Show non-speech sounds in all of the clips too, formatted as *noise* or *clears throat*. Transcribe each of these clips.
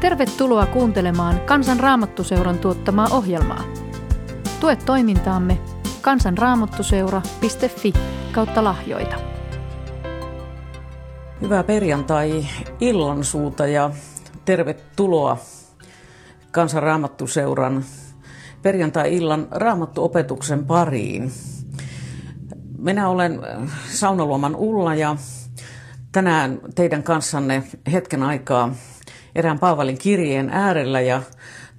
Tervetuloa kuuntelemaan Kansan Raamattuseuran tuottamaa ohjelmaa. Tue toimintaamme kansanraamattuseura.fi kautta lahjoita. Hyvää perjantai illansuuta ja tervetuloa Kansan Raamattuseuran perjantai-illan raamattuopetuksen pariin. Minä olen Saunaluoman Ulla ja tänään teidän kanssanne hetken aikaa erään Paavalin kirjeen äärellä ja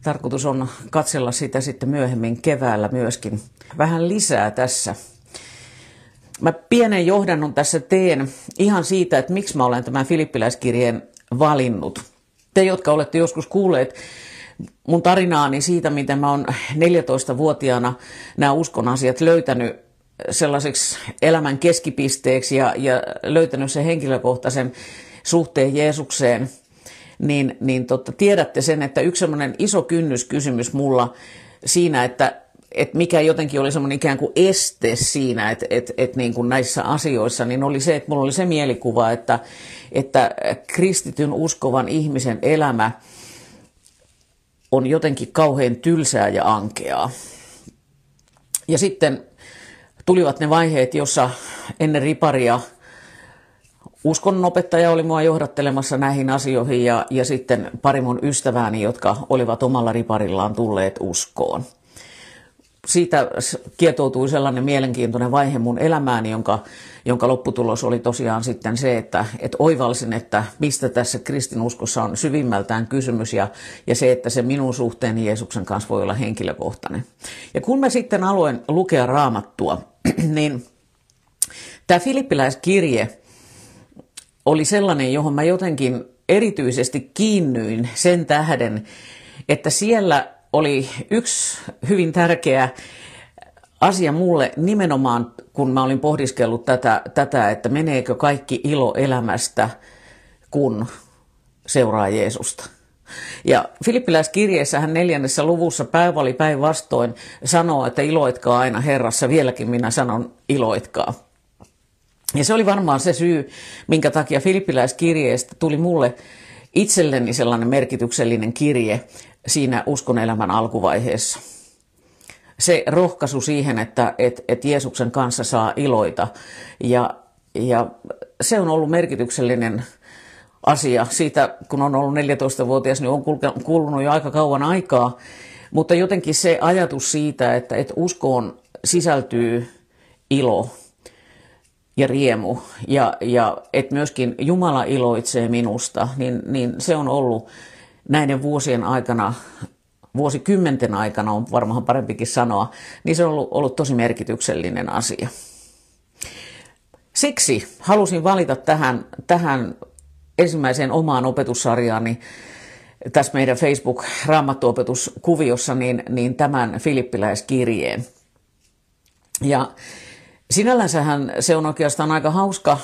tarkoitus on katsella sitä sitten myöhemmin keväällä myöskin vähän lisää tässä. Mä pienen johdannon tässä teen ihan siitä, että miksi mä olen tämän filippiläiskirjeen valinnut. Te, jotka olette joskus kuulleet mun tarinaani siitä, miten mä oon 14-vuotiaana nämä uskon asiat löytänyt sellaiseksi elämän keskipisteeksi ja, ja löytänyt sen henkilökohtaisen suhteen Jeesukseen – niin, niin totta, tiedätte sen, että yksi semmoinen iso kynnyskysymys mulla siinä, että että mikä jotenkin oli semmoinen ikään kuin este siinä, että, että, että niin näissä asioissa, niin oli se, että mulla oli se mielikuva, että, että kristityn uskovan ihmisen elämä on jotenkin kauhean tylsää ja ankeaa. Ja sitten tulivat ne vaiheet, jossa ennen riparia – uskonnopettaja oli mua johdattelemassa näihin asioihin ja, ja sitten pari mun ystävääni, jotka olivat omalla riparillaan tulleet uskoon. Siitä kietoutui sellainen mielenkiintoinen vaihe mun elämääni, jonka, jonka lopputulos oli tosiaan sitten se, että, että oivalsin, että mistä tässä kristinuskossa on syvimmältään kysymys ja, ja se, että se minun suhteeni Jeesuksen kanssa voi olla henkilökohtainen. Ja kun mä sitten aloin lukea raamattua, *clears throat* niin tämä filippiläiskirje – oli sellainen, johon mä jotenkin erityisesti kiinnyin sen tähden, että siellä oli yksi hyvin tärkeä asia mulle nimenomaan, kun mä olin pohdiskellut tätä, tätä että meneekö kaikki ilo elämästä, kun seuraa Jeesusta. Ja Filippiläiskirjeessähän neljännessä luvussa päivä päinvastoin sanoo, että iloitkaa aina Herrassa, vieläkin minä sanon iloitkaa. Ja se oli varmaan se syy, minkä takia filippiläiskirjeestä tuli mulle itselleni sellainen merkityksellinen kirje siinä uskonelämän alkuvaiheessa. Se rohkaisu siihen, että et, et Jeesuksen kanssa saa iloita. Ja, ja se on ollut merkityksellinen asia. Siitä, kun on ollut 14-vuotias, niin on kulunut jo aika kauan aikaa. Mutta jotenkin se ajatus siitä, että, että uskoon sisältyy ilo, ja riemu ja, ja että myöskin Jumala iloitsee minusta, niin, niin se on ollut näiden vuosien aikana, vuosikymmenten aikana on varmaan parempikin sanoa, niin se on ollut, ollut tosi merkityksellinen asia. Siksi halusin valita tähän, tähän ensimmäiseen omaan opetussarjaani tässä meidän Facebook-raamattuopetuskuviossa niin, niin tämän filippiläiskirjeen. Ja Sinällänsähän se on oikeastaan aika hauska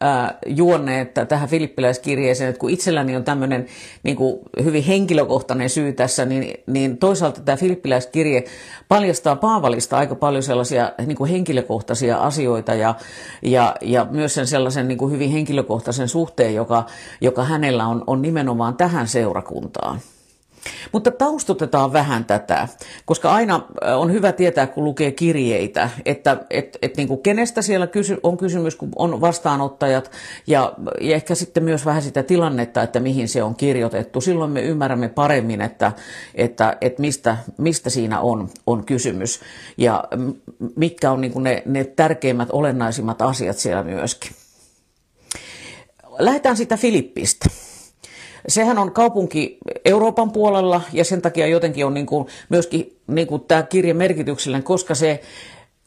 ää, juonne että tähän filippiläiskirjeeseen, että kun itselläni on tämmöinen niin kuin hyvin henkilökohtainen syy tässä, niin, niin toisaalta tämä filippiläiskirje paljastaa Paavalista aika paljon sellaisia niin kuin henkilökohtaisia asioita ja, ja, ja myös sen sellaisen niin kuin hyvin henkilökohtaisen suhteen, joka, joka hänellä on, on nimenomaan tähän seurakuntaan. Mutta taustutetaan vähän tätä, koska aina äh, on hyvä tietää, kun lukee kirjeitä, että et, et niin kuin kenestä siellä kysy, on kysymys, kun on vastaanottajat, ja, ja ehkä sitten myös vähän sitä tilannetta, että mihin se on kirjoitettu. Silloin me ymmärrämme paremmin, että, että, että mistä, mistä siinä on, on kysymys, ja mitkä on niin kuin ne, ne tärkeimmät, olennaisimmat asiat siellä myöskin. Lähdetään sitä Filippistä. Sehän on kaupunki Euroopan puolella ja sen takia jotenkin on niin kuin myöskin niin kuin tämä kirja merkityksellinen, koska se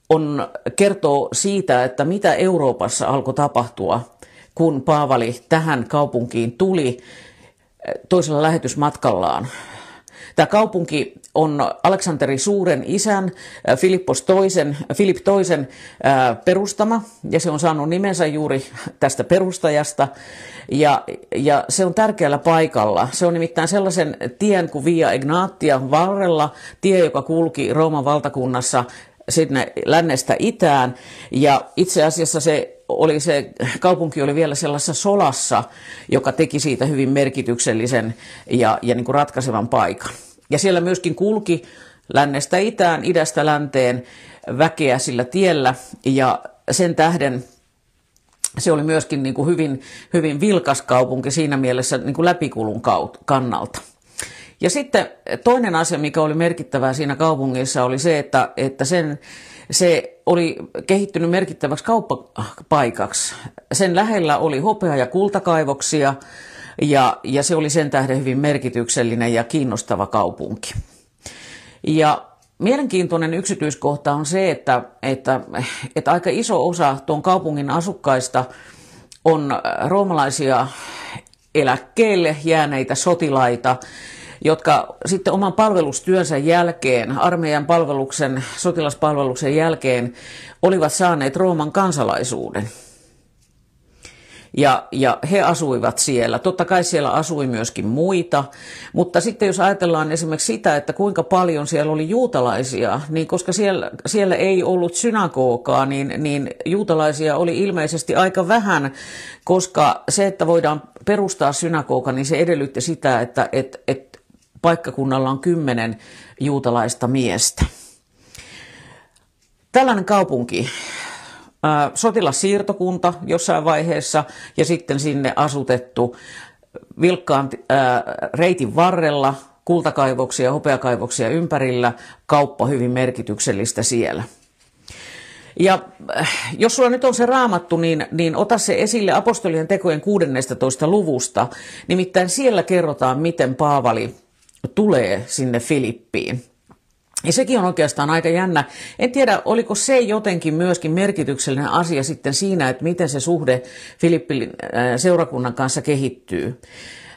on, kertoo siitä, että mitä Euroopassa alkoi tapahtua, kun Paavali tähän kaupunkiin tuli toisella lähetysmatkallaan. Tämä kaupunki on Aleksanteri Suuren isän, Filippos toisen, Filip toisen perustama, ja se on saanut nimensä juuri tästä perustajasta. Ja, ja se on tärkeällä paikalla. Se on nimittäin sellaisen tien kuin Via Ignatia varrella, tie, joka kulki Rooman valtakunnassa sinne lännestä itään. Ja itse asiassa se oli se, kaupunki oli vielä sellaisessa solassa, joka teki siitä hyvin merkityksellisen ja, ja niin kuin ratkaisevan paikan. Ja siellä myöskin kulki lännestä itään, idästä länteen väkeä sillä tiellä ja sen tähden se oli myöskin niin kuin hyvin, hyvin vilkas kaupunki siinä mielessä niin kuin läpikulun kannalta. Ja sitten toinen asia, mikä oli merkittävää siinä kaupungissa, oli se, että, että sen, se oli kehittynyt merkittäväksi kauppapaikaksi. Sen lähellä oli hopea- ja kultakaivoksia, ja, ja se oli sen tähden hyvin merkityksellinen ja kiinnostava kaupunki. Ja mielenkiintoinen yksityiskohta on se, että, että, että aika iso osa tuon kaupungin asukkaista on roomalaisia eläkkeelle jääneitä sotilaita, jotka sitten oman palvelustyönsä jälkeen, armeijan palveluksen, sotilaspalveluksen jälkeen, olivat saaneet Rooman kansalaisuuden. Ja, ja he asuivat siellä. Totta kai siellä asui myöskin muita, mutta sitten jos ajatellaan esimerkiksi sitä, että kuinka paljon siellä oli juutalaisia, niin koska siellä, siellä ei ollut synagogaa, niin, niin juutalaisia oli ilmeisesti aika vähän, koska se, että voidaan perustaa synagoga, niin se edellytti sitä, että et, et paikkakunnalla on kymmenen juutalaista miestä. Tällainen kaupunki sotilassiirtokunta jossain vaiheessa ja sitten sinne asutettu vilkkaan reitin varrella kultakaivoksia, hopeakaivoksia ympärillä, kauppa hyvin merkityksellistä siellä. Ja jos sulla nyt on se raamattu, niin, niin ota se esille apostolien tekojen 16. luvusta. Nimittäin siellä kerrotaan, miten Paavali tulee sinne Filippiin. Ja sekin on oikeastaan aika jännä. En tiedä, oliko se jotenkin myöskin merkityksellinen asia sitten siinä, että miten se suhde Filippin äh, seurakunnan kanssa kehittyy.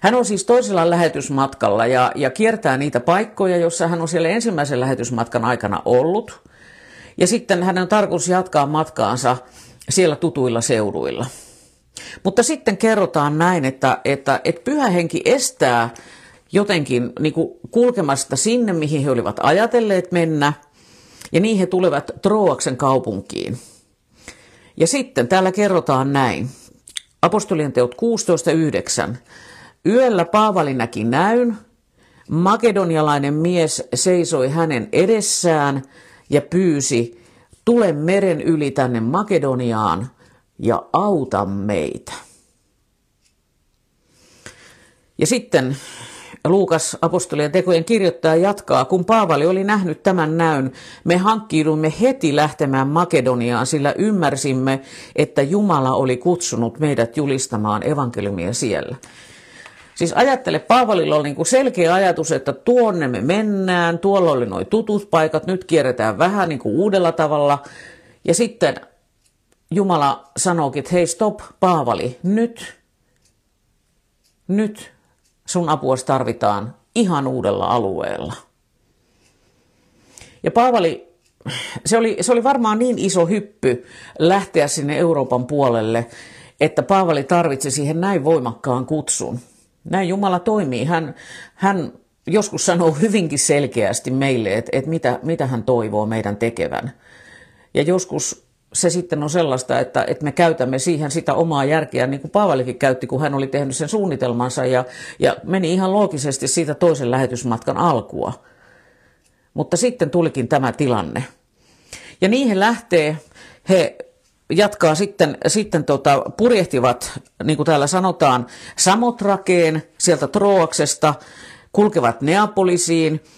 Hän on siis toisella lähetysmatkalla ja, ja kiertää niitä paikkoja, joissa hän on siellä ensimmäisen lähetysmatkan aikana ollut. Ja sitten hän on tarkoitus jatkaa matkaansa siellä tutuilla seuduilla. Mutta sitten kerrotaan näin, että, että, että pyhä henki estää jotenkin niin kuin kulkemasta sinne, mihin he olivat ajatelleet mennä, ja niin he tulevat Troaksen kaupunkiin. Ja sitten täällä kerrotaan näin. Apostolien teot 16.9. Yöllä Paavali näki näyn. Makedonialainen mies seisoi hänen edessään ja pyysi, tule meren yli tänne Makedoniaan ja auta meitä. Ja sitten Luukas apostolien tekojen kirjoittaja jatkaa, kun Paavali oli nähnyt tämän näyn, me hankkiudumme heti lähtemään Makedoniaan, sillä ymmärsimme, että Jumala oli kutsunut meidät julistamaan evankeliumia siellä. Siis ajattele, Paavalilla oli niin selkeä ajatus, että tuonne me mennään, tuolla oli noin tutut paikat, nyt kierretään vähän niin kuin uudella tavalla. Ja sitten Jumala sanookin, että hei stop, Paavali, nyt, nyt sun apuasi tarvitaan ihan uudella alueella. Ja Paavali, se oli, se oli varmaan niin iso hyppy lähteä sinne Euroopan puolelle, että Paavali tarvitsi siihen näin voimakkaan kutsun. Näin Jumala toimii. Hän, hän joskus sanoo hyvinkin selkeästi meille, että, että mitä, mitä hän toivoo meidän tekevän. Ja joskus se sitten on sellaista, että, että me käytämme siihen sitä omaa järkeä, niin kuin Paavalikin käytti, kun hän oli tehnyt sen suunnitelmansa ja, ja meni ihan loogisesti siitä toisen lähetysmatkan alkua. Mutta sitten tulikin tämä tilanne. Ja niihin lähtee, he jatkaa sitten, sitten tota, purjehtivat, niin kuin täällä sanotaan, Samotrakeen sieltä Troaksesta, kulkevat Neapolisiin –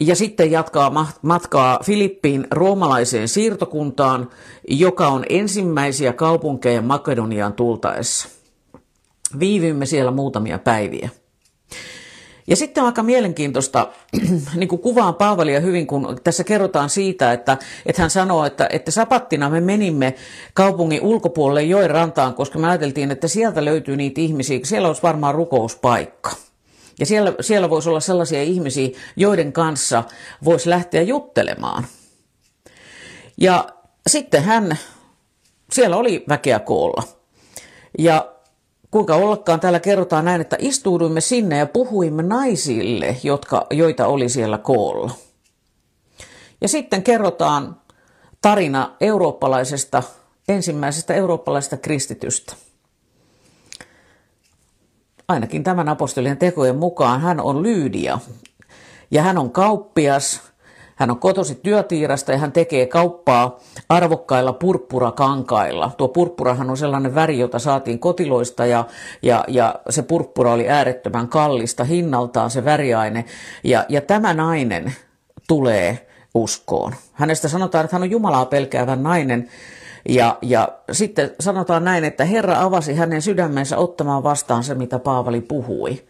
ja sitten jatkaa matkaa Filippiin roomalaiseen siirtokuntaan, joka on ensimmäisiä kaupunkeja Makedoniaan tultaessa. Viivyimme siellä muutamia päiviä. Ja sitten on aika mielenkiintoista, *clears throat* niin kuin kuvaan Paavalia hyvin, kun tässä kerrotaan siitä, että, että hän sanoo, että, että sapattina me menimme kaupungin ulkopuolelle joen rantaan, koska me ajateltiin, että sieltä löytyy niitä ihmisiä, siellä olisi varmaan rukouspaikka. Ja siellä, siellä voisi olla sellaisia ihmisiä, joiden kanssa voisi lähteä juttelemaan. Ja sitten hän, siellä oli väkeä koolla. Ja kuinka ollakaan täällä kerrotaan näin, että istuuduimme sinne ja puhuimme naisille, jotka, joita oli siellä koolla. Ja sitten kerrotaan tarina eurooppalaisesta ensimmäisestä eurooppalaisesta kristitystä. Ainakin tämän apostolien tekojen mukaan hän on Lyydia. Ja hän on kauppias, hän on kotosi työtiirasta ja hän tekee kauppaa arvokkailla purppurakankailla. Tuo purppurahan on sellainen väri, jota saatiin kotiloista ja, ja, ja se purppura oli äärettömän kallista hinnaltaan se väriaine. Ja, ja tämä nainen tulee uskoon. Hänestä sanotaan, että hän on Jumalaa pelkäävä nainen. Ja, ja sitten sanotaan näin, että Herra avasi hänen sydämensä ottamaan vastaan se, mitä Paavali puhui.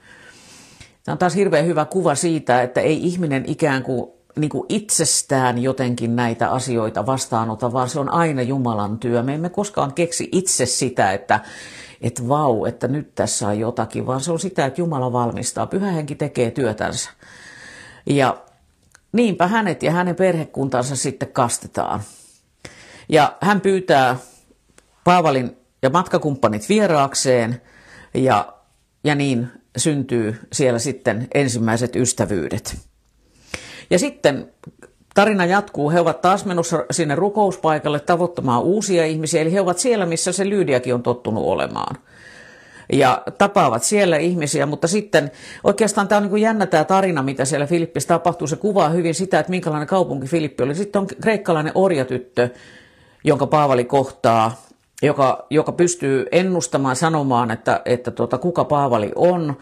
Tämä on taas hirveän hyvä kuva siitä, että ei ihminen ikään kuin, niin kuin itsestään jotenkin näitä asioita vastaanota, vaan se on aina Jumalan työ. Me emme koskaan keksi itse sitä, että, että vau, että nyt tässä on jotakin, vaan se on sitä, että Jumala valmistaa. Pyhä henki tekee työtänsä. Ja niinpä hänet ja hänen perhekuntansa sitten kastetaan. Ja hän pyytää Paavalin ja matkakumppanit vieraakseen ja, ja niin syntyy siellä sitten ensimmäiset ystävyydet. Ja sitten tarina jatkuu. He ovat taas menossa sinne rukouspaikalle tavoittamaan uusia ihmisiä, eli he ovat siellä, missä se Lyydiakin on tottunut olemaan ja tapaavat siellä ihmisiä, mutta sitten oikeastaan tämä on niin kuin jännä tämä tarina, mitä siellä Filippissä tapahtuu. Se kuvaa hyvin sitä, että minkälainen kaupunki Filippi oli. Sitten on kreikkalainen orjatyttö, jonka Paavali kohtaa, joka, joka pystyy ennustamaan, sanomaan, että, että tuota, kuka Paavali on.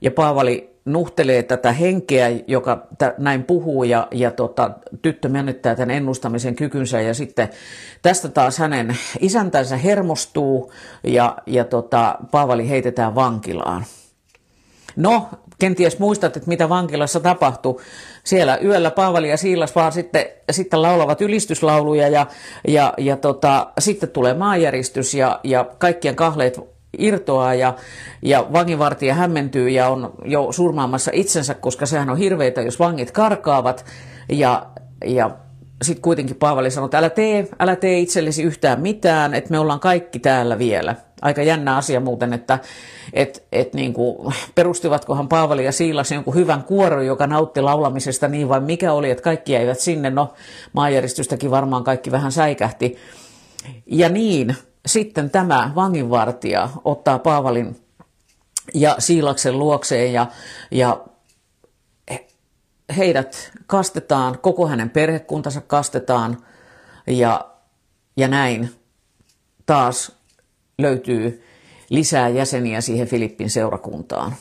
Ja Paavali nuhtelee tätä henkeä, joka t- näin puhuu ja, ja tota, tyttö menettää tämän ennustamisen kykynsä ja sitten tästä taas hänen isäntänsä hermostuu ja, ja tota, Paavali heitetään vankilaan. No, kenties muistat, että mitä vankilassa tapahtui. Siellä yöllä Paavali ja Siilas vaan sitten, sitten laulavat ylistyslauluja ja, ja, ja tota, sitten tulee maanjäristys ja, ja kaikkien kahleet irtoaa ja, ja vanginvartija hämmentyy ja on jo surmaamassa itsensä, koska sehän on hirveitä, jos vangit karkaavat. Ja, ja sitten kuitenkin Paavali sanoi, että älä tee, älä tee itsellesi yhtään mitään, että me ollaan kaikki täällä vielä. Aika jännä asia muuten, että et, et niin kuin, perustivatkohan Paavali ja Siilas jonkun hyvän kuoron, joka nautti laulamisesta niin vai mikä oli, että kaikki eivät sinne. No maanjäristystäkin varmaan kaikki vähän säikähti. Ja niin, sitten tämä vanginvartija ottaa Paavalin ja Siilaksen luokseen ja, ja heidät kastetaan, koko hänen perhekuntansa kastetaan ja, ja näin taas löytyy lisää jäseniä siihen Filippin seurakuntaan.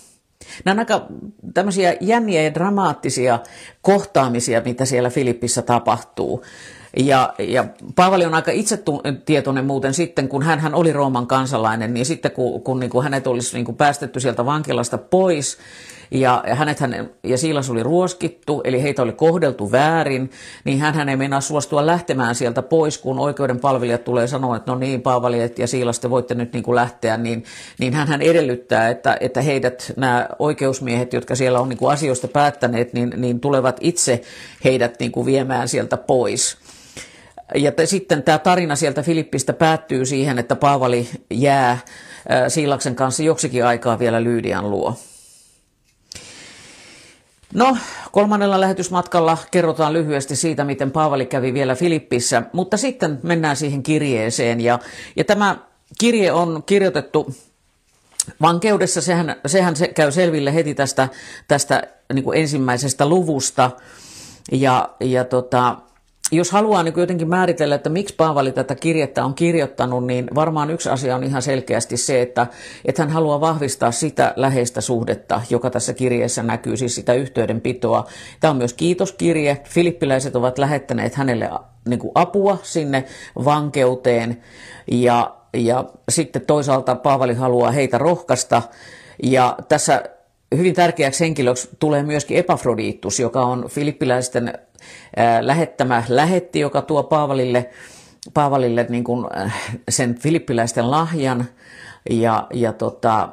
Nämä on aika tämmöisiä jänniä ja dramaattisia kohtaamisia, mitä siellä Filippissä tapahtuu. Ja, ja Paavali on aika itsetietoinen muuten sitten, kun hän, hän oli Rooman kansalainen, niin sitten kun, kun niin kuin hänet olisi niin kuin päästetty sieltä vankilasta pois, ja hänet hän, ja Siilas oli ruoskittu, eli heitä oli kohdeltu väärin, niin hän ei meinaa suostua lähtemään sieltä pois, kun oikeuden palvelijat tulee sanoa, että no niin, Paavali ja Siilas, te voitte nyt niin kuin lähteä, niin, niin hän edellyttää, että, että heidät, nämä oikeusmiehet, jotka siellä on niin kuin asioista päättäneet, niin, niin tulevat itse heidät niin kuin viemään sieltä pois. Ja te, sitten tämä tarina sieltä Filippistä päättyy siihen, että Paavali jää Siilaksen kanssa joksikin aikaa vielä Lyydian luo. No, kolmannella lähetysmatkalla kerrotaan lyhyesti siitä, miten Paavali kävi vielä Filippissä, mutta sitten mennään siihen kirjeeseen. Ja, ja tämä kirje on kirjoitettu vankeudessa, sehän, sehän se käy selville heti tästä, tästä niin ensimmäisestä luvusta. Ja, ja tota, jos haluaa niin jotenkin määritellä, että miksi Paavali tätä kirjettä on kirjoittanut, niin varmaan yksi asia on ihan selkeästi se, että, että hän haluaa vahvistaa sitä läheistä suhdetta, joka tässä kirjeessä näkyy, siis sitä yhteydenpitoa. Tämä on myös kiitoskirje. Filippiläiset ovat lähettäneet hänelle niin apua sinne vankeuteen ja, ja sitten toisaalta Paavali haluaa heitä rohkaista. Ja tässä hyvin tärkeäksi henkilöksi tulee myöskin Epafroditus, joka on filippiläisten lähettämä lähetti, joka tuo Paavalille, Paavalille niin kuin sen filippiläisten lahjan. Ja, ja tota,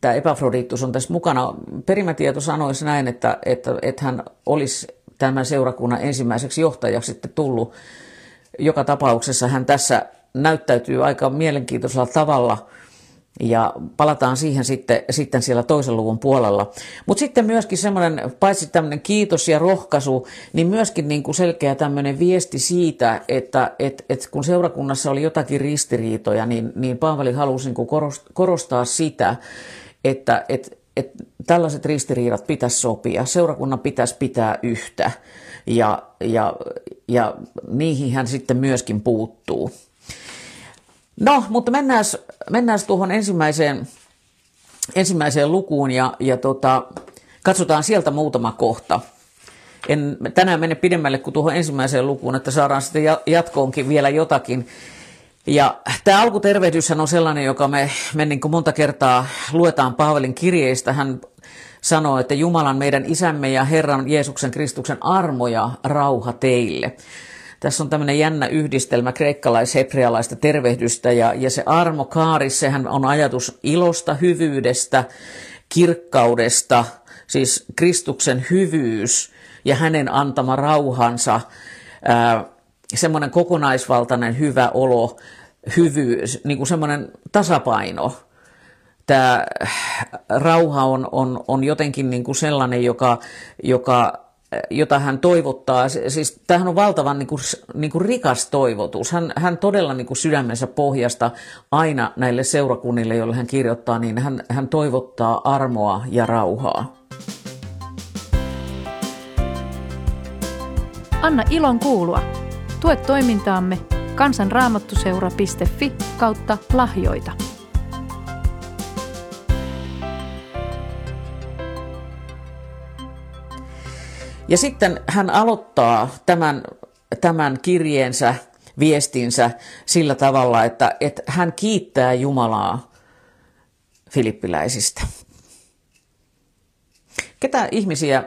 tämä Epafroditus on tässä mukana. Perimätieto sanoisi näin, että, että, että hän olisi tämän seurakunnan ensimmäiseksi johtajaksi sitten tullut. Joka tapauksessa hän tässä näyttäytyy aika mielenkiintoisella tavalla Ja palataan siihen sitten, sitten siellä toisen luvun puolella. Mutta sitten myöskin semmoinen, paitsi tämmöinen kiitos ja rohkaisu, niin myöskin niin kuin selkeä tämmöinen viesti siitä, että et, et kun seurakunnassa oli jotakin ristiriitoja, niin, niin Paavali halusi niin kuin korostaa sitä, että et, et tällaiset ristiriidat pitäisi sopia, seurakunnan pitäisi pitää yhtä ja, ja, ja niihin hän sitten myöskin puuttuu. No, mutta mennään, mennään tuohon ensimmäiseen, ensimmäiseen lukuun ja, ja tota, katsotaan sieltä muutama kohta. En tänään mene pidemmälle kuin tuohon ensimmäiseen lukuun, että saadaan sitten jatkoonkin vielä jotakin. Ja tämä alkutervehdyshän on sellainen, joka me, me niin kuin monta kertaa luetaan Paavalin kirjeistä. Hän sanoo, että Jumalan meidän isämme ja Herran Jeesuksen Kristuksen armo ja rauha teille. Tässä on tämmöinen jännä yhdistelmä kreikkalais-hebrealaista tervehdystä ja, ja se armo kaari, sehän on ajatus ilosta, hyvyydestä, kirkkaudesta, siis Kristuksen hyvyys ja hänen antama rauhansa, ää, semmoinen kokonaisvaltainen hyvä olo, hyvyys, niin kuin semmoinen tasapaino. Tämä rauha on, on, on jotenkin niin kuin sellainen, joka, joka jota hän toivottaa. Siis tämähän on valtavan niin kuin, niin kuin rikas toivotus. Hän, hän todella niin kuin sydämensä pohjasta aina näille seurakunnille, joille hän kirjoittaa, niin hän, hän toivottaa armoa ja rauhaa. Anna ilon kuulua. Tue toimintaamme kansanraamattuseura.fi kautta lahjoita. Ja sitten hän aloittaa tämän, tämän kirjeensä, viestinsä sillä tavalla, että, että hän kiittää Jumalaa filippiläisistä. Ketä ihmisiä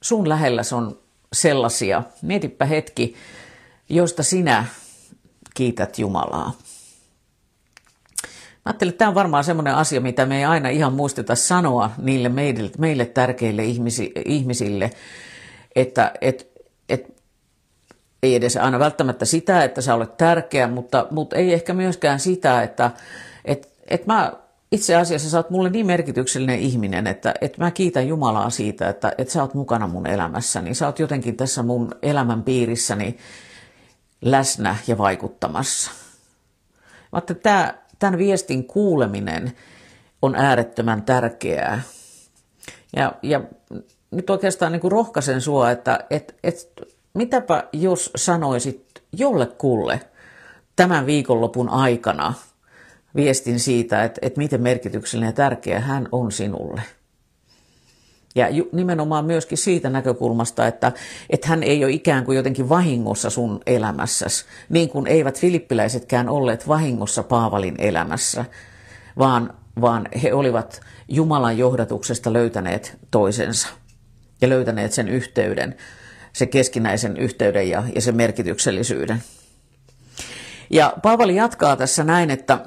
sun lähellä on sellaisia, mietipä hetki, joista sinä kiität Jumalaa. Mä ajattelin, että tämä on varmaan semmoinen asia, mitä me ei aina ihan muisteta sanoa niille meille, meille tärkeille ihmisi, ihmisille, että et, et, ei edes aina välttämättä sitä, että sä olet tärkeä, mutta, mutta ei ehkä myöskään sitä, että et, et mä itse asiassa sä oot mulle niin merkityksellinen ihminen, että, että mä kiitän Jumalaa siitä, että, että sä oot mukana mun elämässäni. Sä oot jotenkin tässä mun elämän piirissäni läsnä ja vaikuttamassa. Mä että tämä, tämän viestin kuuleminen on äärettömän tärkeää. Ja, ja nyt oikeastaan niin kuin rohkaisen sua, että et, et, mitäpä jos sanoisit jollekulle tämän viikonlopun aikana viestin siitä, että, että miten merkityksellinen ja tärkeä hän on sinulle. Ja nimenomaan myöskin siitä näkökulmasta, että, että hän ei ole ikään kuin jotenkin vahingossa sun elämässäsi, niin kuin eivät filippiläisetkään olleet vahingossa Paavalin elämässä, vaan, vaan he olivat Jumalan johdatuksesta löytäneet toisensa ja löytäneet sen yhteyden, sen keskinäisen yhteyden ja, ja sen merkityksellisyyden. Ja Paavali jatkaa tässä näin, että,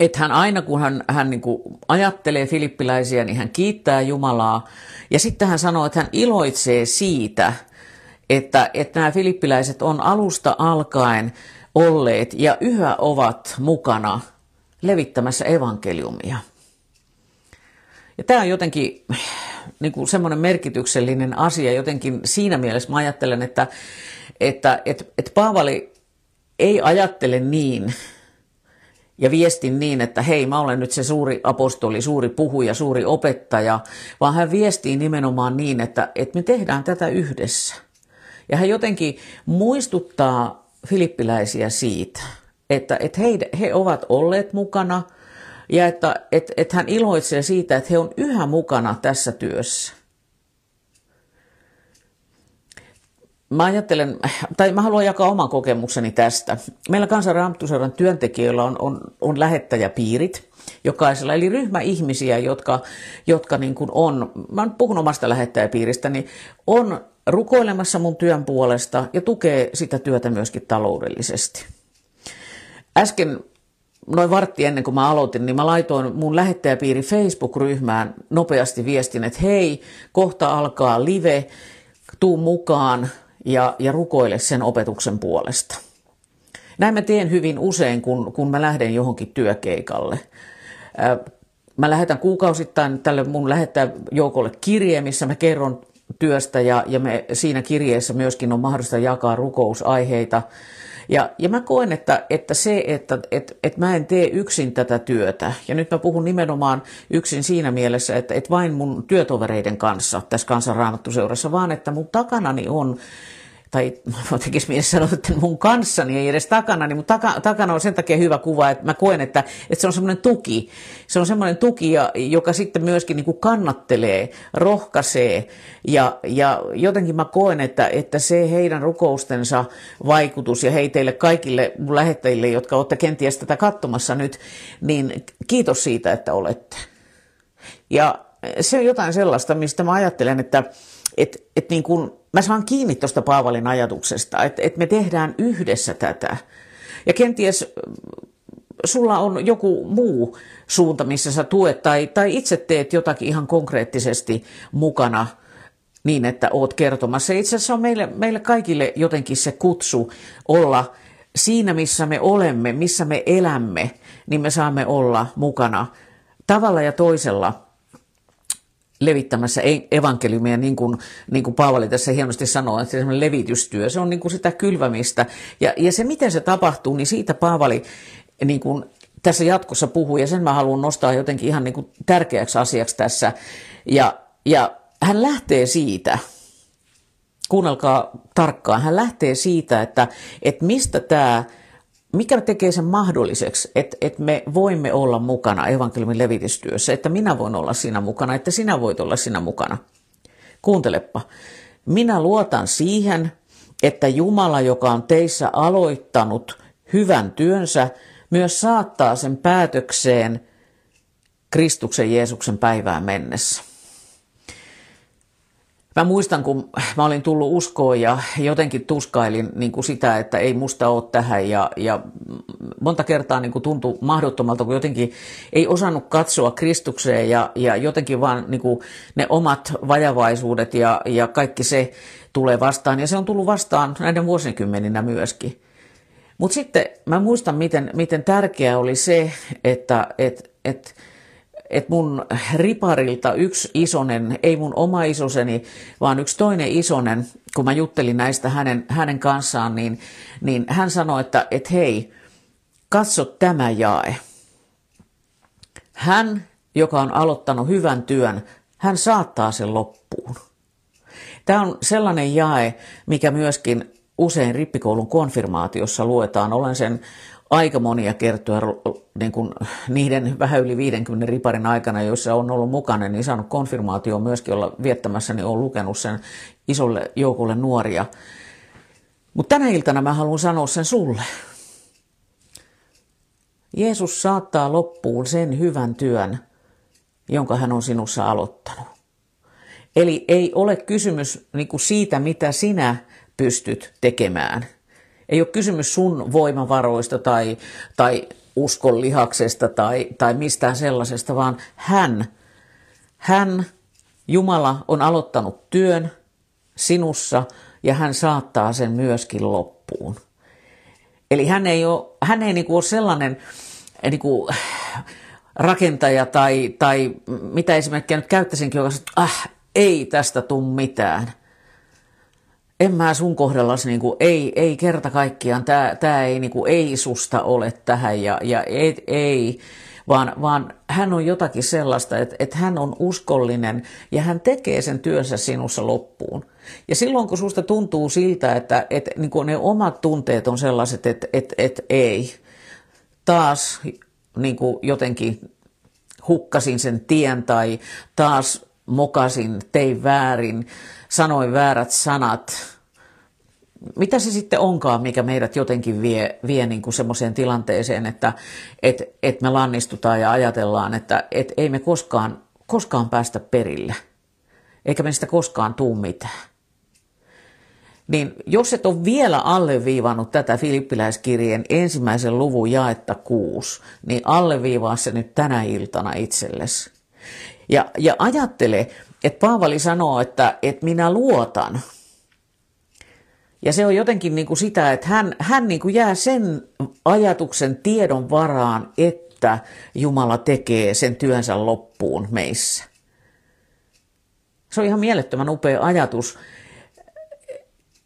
että hän aina kun hän, hän niin kuin ajattelee filippiläisiä, niin hän kiittää Jumalaa. Ja sitten hän sanoo, että hän iloitsee siitä, että, että nämä filippiläiset on alusta alkaen olleet ja yhä ovat mukana levittämässä evankeliumia. Ja tämä on jotenkin niin kuin semmoinen merkityksellinen asia jotenkin siinä mielessä mä ajattelen, että, että, että, että Paavali ei ajattele niin ja viestin niin, että hei, mä olen nyt se suuri apostoli, suuri puhuja, suuri opettaja, vaan hän viestii nimenomaan niin, että, että me tehdään tätä yhdessä. Ja hän jotenkin muistuttaa filippiläisiä siitä, että, että he, he ovat olleet mukana – ja että et, et hän iloitsee siitä, että he on yhä mukana tässä työssä. Mä ajattelen, tai mä haluan jakaa oman kokemukseni tästä. Meillä kansanraamtuseuran työntekijöillä on, on, on lähettäjäpiirit jokaisella, eli ryhmä ihmisiä, jotka, jotka niin kuin on, mä puhun omasta lähettäjäpiiristäni, on rukoilemassa mun työn puolesta ja tukee sitä työtä myöskin taloudellisesti. Äsken noin vartti ennen kuin mä aloitin, niin mä laitoin mun lähettäjäpiiri Facebook-ryhmään nopeasti viestin, että hei, kohta alkaa live, tuu mukaan ja, ja rukoile sen opetuksen puolesta. Näin mä teen hyvin usein, kun, kun mä lähden johonkin työkeikalle. Mä lähetän kuukausittain tälle mun lähettää joukolle kirje, missä mä kerron työstä ja, ja me, siinä kirjeessä myöskin on mahdollista jakaa rukousaiheita. Ja, ja mä koen, että, että se, että et, et mä en tee yksin tätä työtä, ja nyt mä puhun nimenomaan yksin siinä mielessä, että et vain mun työtovereiden kanssa tässä kansanraamattuseurassa, vaan että mun takanani on tai *laughs* tekisi mielessä sanoa, että mun kanssani ei edes takana, niin taka, takana on sen takia hyvä kuva, että mä koen, että, että se on semmoinen tuki. Se on semmoinen tuki, joka sitten myöskin niin kuin kannattelee, rohkaisee ja, ja jotenkin mä koen, että, että se heidän rukoustensa vaikutus ja hei teille kaikille mun lähettäjille, jotka olette kenties tätä katsomassa nyt, niin kiitos siitä, että olette. Ja se on jotain sellaista, mistä mä ajattelen, että, että, että niin kuin mä saan kiinni tuosta Paavalin ajatuksesta, että, että me tehdään yhdessä tätä. Ja kenties sulla on joku muu suunta, missä sä tuet tai, tai itse teet jotakin ihan konkreettisesti mukana niin, että oot kertomassa. Itse asiassa on meille, meille kaikille jotenkin se kutsu olla siinä, missä me olemme, missä me elämme, niin me saamme olla mukana tavalla ja toisella levittämässä evankeliumia, niin kuin, niin kuin Paavali tässä hienosti sanoo, että se on levitystyö, se on niin kuin sitä kylvämistä. Ja, ja se, miten se tapahtuu, niin siitä Paavali niin kuin tässä jatkossa puhuu, ja sen mä haluan nostaa jotenkin ihan niin kuin tärkeäksi asiaksi tässä. Ja, ja hän lähtee siitä, kuunnelkaa tarkkaan, hän lähtee siitä, että, että mistä tämä mikä tekee sen mahdolliseksi, että, että me voimme olla mukana evankeliumin levitystyössä, että minä voin olla siinä mukana, että sinä voit olla siinä mukana. Kuuntelepa. Minä luotan siihen, että Jumala, joka on teissä aloittanut hyvän työnsä, myös saattaa sen päätökseen Kristuksen Jeesuksen päivään mennessä. Mä muistan, kun mä olin tullut uskoon ja jotenkin tuskailin niin kuin sitä, että ei musta ole tähän ja, ja monta kertaa niin kuin tuntui mahdottomalta, kun jotenkin ei osannut katsoa Kristukseen ja, ja jotenkin vaan niin kuin ne omat vajavaisuudet ja, ja kaikki se tulee vastaan ja se on tullut vastaan näiden vuosikymmeninä myöskin. Mutta sitten mä muistan, miten, miten tärkeää oli se, että et, et, että mun riparilta yksi isonen, ei mun oma isoseni, vaan yksi toinen isonen, kun mä juttelin näistä hänen, hänen kanssaan, niin, niin hän sanoi, että, että hei, katso tämä jae. Hän, joka on aloittanut hyvän työn, hän saattaa sen loppuun. Tämä on sellainen jae, mikä myöskin usein rippikoulun konfirmaatiossa luetaan. Olen sen aika monia kertoja niin kuin niiden vähän yli 50 riparin aikana, joissa on ollut mukana, niin saanut konfirmaatio myöskin olla viettämässä, niin olen lukenut sen isolle joukolle nuoria. Mutta tänä iltana mä haluan sanoa sen sulle. Jeesus saattaa loppuun sen hyvän työn, jonka hän on sinussa aloittanut. Eli ei ole kysymys niin kuin siitä, mitä sinä pystyt tekemään – ei ole kysymys sun voimavaroista tai, tai uskon lihaksesta tai, tai mistään sellaisesta, vaan hän, hän, Jumala on aloittanut työn sinussa ja hän saattaa sen myöskin loppuun. Eli hän ei ole, hän ei niinku ole sellainen niinku, rakentaja tai, tai mitä esimerkiksi nyt käyttäisinkin, joka sanoo, ah, ei tästä tule mitään en mä sun kohdallasi niin kuin, ei, ei kerta kaikkiaan, tämä tää ei, niin kuin, ei susta ole tähän ja, ja ei, ei vaan, vaan hän on jotakin sellaista, että, että hän on uskollinen ja hän tekee sen työnsä sinussa loppuun. Ja silloin kun susta tuntuu siltä, että, että niin kuin ne omat tunteet on sellaiset, että, että, että ei, taas niin kuin jotenkin hukkasin sen tien tai taas mokasin, tein väärin, sanoin väärät sanat, mitä se sitten onkaan, mikä meidät jotenkin vie, vie niin kuin semmoiseen tilanteeseen, että et, et me lannistutaan ja ajatellaan, että et ei me koskaan, koskaan päästä perille, eikä me sitä koskaan tuu mitään. Niin jos et ole vielä alleviivannut tätä Filippiläiskirjeen ensimmäisen luvun jaetta kuusi, niin alleviivaa se nyt tänä iltana itsellesi. Ja, ja ajattele, että Paavali sanoo, että, että minä luotan – Ja se on jotenkin niin kuin sitä, että hän, hän niin kuin jää sen ajatuksen tiedon varaan, että Jumala tekee sen työnsä loppuun meissä. Se on ihan mielettömän upea ajatus.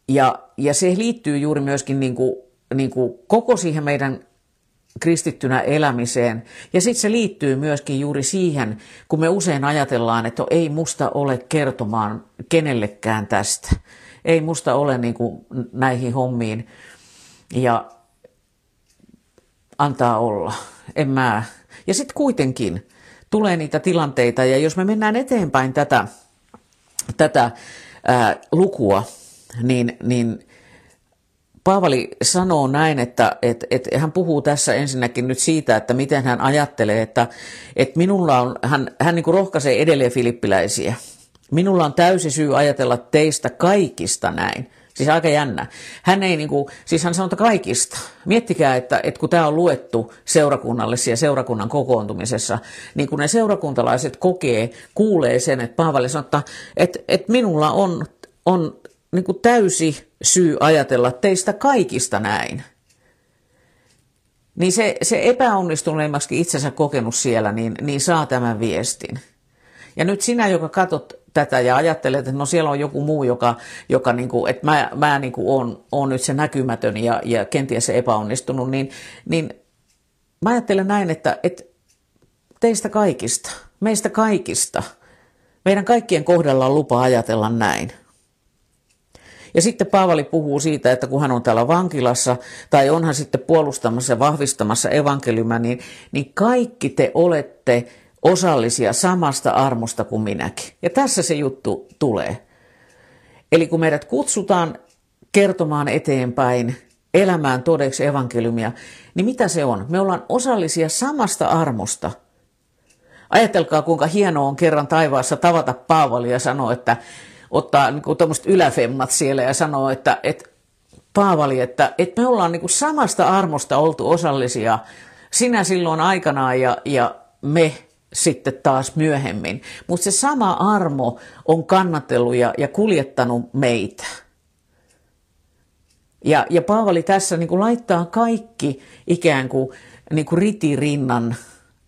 Ja, ja se liittyy juuri myöskin niin kuin, niin kuin koko siihen meidän kristittynä elämiseen. Ja sitten se liittyy myöskin juuri siihen, kun me usein ajatellaan, että ei musta ole kertomaan kenellekään tästä. Ei musta ole niin kuin näihin hommiin. Ja antaa olla. En mä. Ja sitten kuitenkin tulee niitä tilanteita, ja jos me mennään eteenpäin tätä, tätä ää, lukua, niin, niin Paavali sanoo näin, että, että, että hän puhuu tässä ensinnäkin nyt siitä, että miten hän ajattelee, että, että minulla on, hän, hän niin rohkaisee edelleen filippiläisiä. Minulla on täysi syy ajatella teistä kaikista näin. Siis aika jännä. Hän ei niin kuin, siis hän sanoo kaikista. Miettikää, että, että kun tämä on luettu seurakunnalle ja seurakunnan kokoontumisessa, niin kun ne seurakuntalaiset kokee, kuulee sen, että Paavali sanoo, että, että, että minulla on, on niin kuin täysi syy ajatella teistä kaikista näin. Niin se, se epäonnistuneemmaksi itsensä kokenut siellä, niin, niin saa tämän viestin. Ja nyt sinä, joka katsot tätä ja ajattelet, että no siellä on joku muu, joka, joka niin kuin, että mä, mä niin kuin on, on nyt se näkymätön ja, ja kenties se epäonnistunut, niin, niin mä ajattelen näin, että, että teistä kaikista, meistä kaikista, meidän kaikkien kohdalla on lupa ajatella näin. Ja sitten Paavali puhuu siitä, että kun hän on täällä vankilassa tai onhan sitten puolustamassa ja vahvistamassa evankeliumia, niin, niin kaikki te olette osallisia samasta armosta kuin minäkin. Ja tässä se juttu tulee. Eli kun meidät kutsutaan kertomaan eteenpäin, elämään todeksi evankeliumia, niin mitä se on? Me ollaan osallisia samasta armosta. Ajatelkaa, kuinka hienoa on kerran taivaassa tavata Paavali ja sanoa, että ottaa niin kuin yläfemmat siellä ja sanoo, että, että Paavali, että, että me ollaan niin kuin samasta armosta oltu osallisia sinä silloin aikanaan ja, ja me sitten taas myöhemmin. Mutta se sama armo on kannatellut ja, ja kuljettanut meitä. Ja, ja Paavali tässä niin kuin laittaa kaikki ikään kuin, niin kuin ritirinnan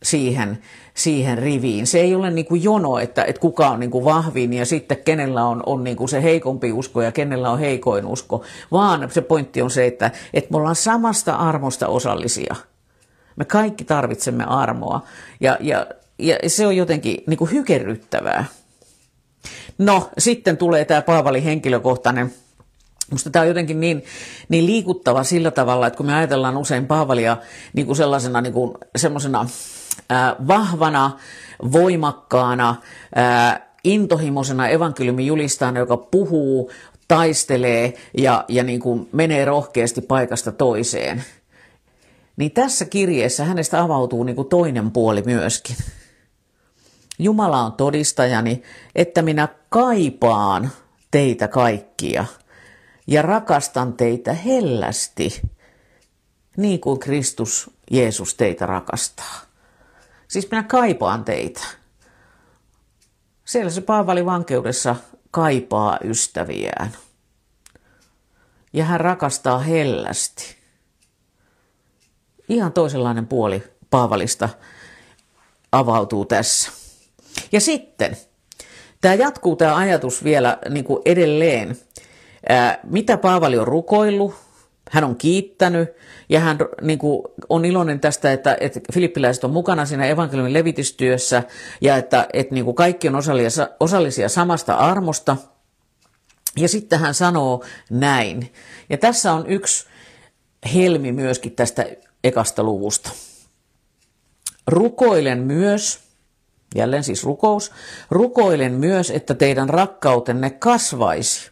siihen, siihen riviin. Se ei ole niin kuin jono, että, että kuka on niin kuin vahvin ja sitten kenellä on, on niin kuin se heikompi usko ja kenellä on heikoin usko, vaan se pointti on se, että, että me ollaan samasta armosta osallisia. Me kaikki tarvitsemme armoa ja, ja, ja se on jotenkin niin kuin hykerryttävää. No, sitten tulee tämä Paavali henkilökohtainen Musta tämä on jotenkin niin, niin liikuttava sillä tavalla, että kun me ajatellaan usein Paavalia niin kuin sellaisena niin kuin, semmoisena vahvana, voimakkaana, intohimoisena evankeliumin julistajana, joka puhuu, taistelee ja, ja niin kuin menee rohkeasti paikasta toiseen. Niin tässä kirjeessä hänestä avautuu niin kuin toinen puoli myöskin. Jumala on todistajani, että minä kaipaan teitä kaikkia ja rakastan teitä hellästi, niin kuin Kristus Jeesus teitä rakastaa. Siis minä kaipaan teitä. Siellä se Paavali vankeudessa kaipaa ystäviään. Ja hän rakastaa hellästi. Ihan toisenlainen puoli Paavalista avautuu tässä. Ja sitten, tämä jatkuu tämä ajatus vielä niin kuin edelleen. Ää, mitä Paavali on rukoillut, hän on kiittänyt ja hän niin kuin, on iloinen tästä, että, että filippiläiset on mukana siinä evankeliumin levitystyössä ja että, että niin kuin kaikki on osallisia, osallisia samasta armosta. Ja sitten hän sanoo näin. Ja tässä on yksi helmi myöskin tästä ekasta luvusta. Rukoilen myös, jälleen siis rukous, rukoilen myös, että teidän rakkautenne kasvaisi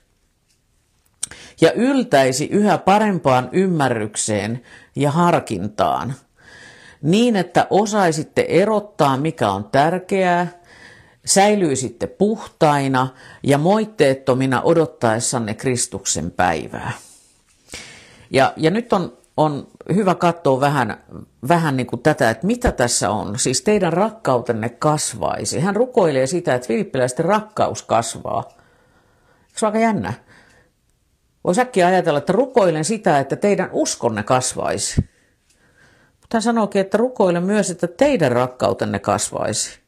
ja yltäisi yhä parempaan ymmärrykseen ja harkintaan, niin että osaisitte erottaa, mikä on tärkeää, säilyisitte puhtaina ja moitteettomina odottaessanne Kristuksen päivää. Ja, ja nyt on, on hyvä katsoa vähän, vähän niin kuin tätä, että mitä tässä on. Siis teidän rakkautenne kasvaisi. Hän rukoilee sitä, että filippiläisten rakkaus kasvaa. Se on aika jännä. Voisi äkkiä ajatella, että rukoilen sitä, että teidän uskonne kasvaisi. Mutta hän sanookin, että rukoilen myös, että teidän rakkautenne kasvaisi.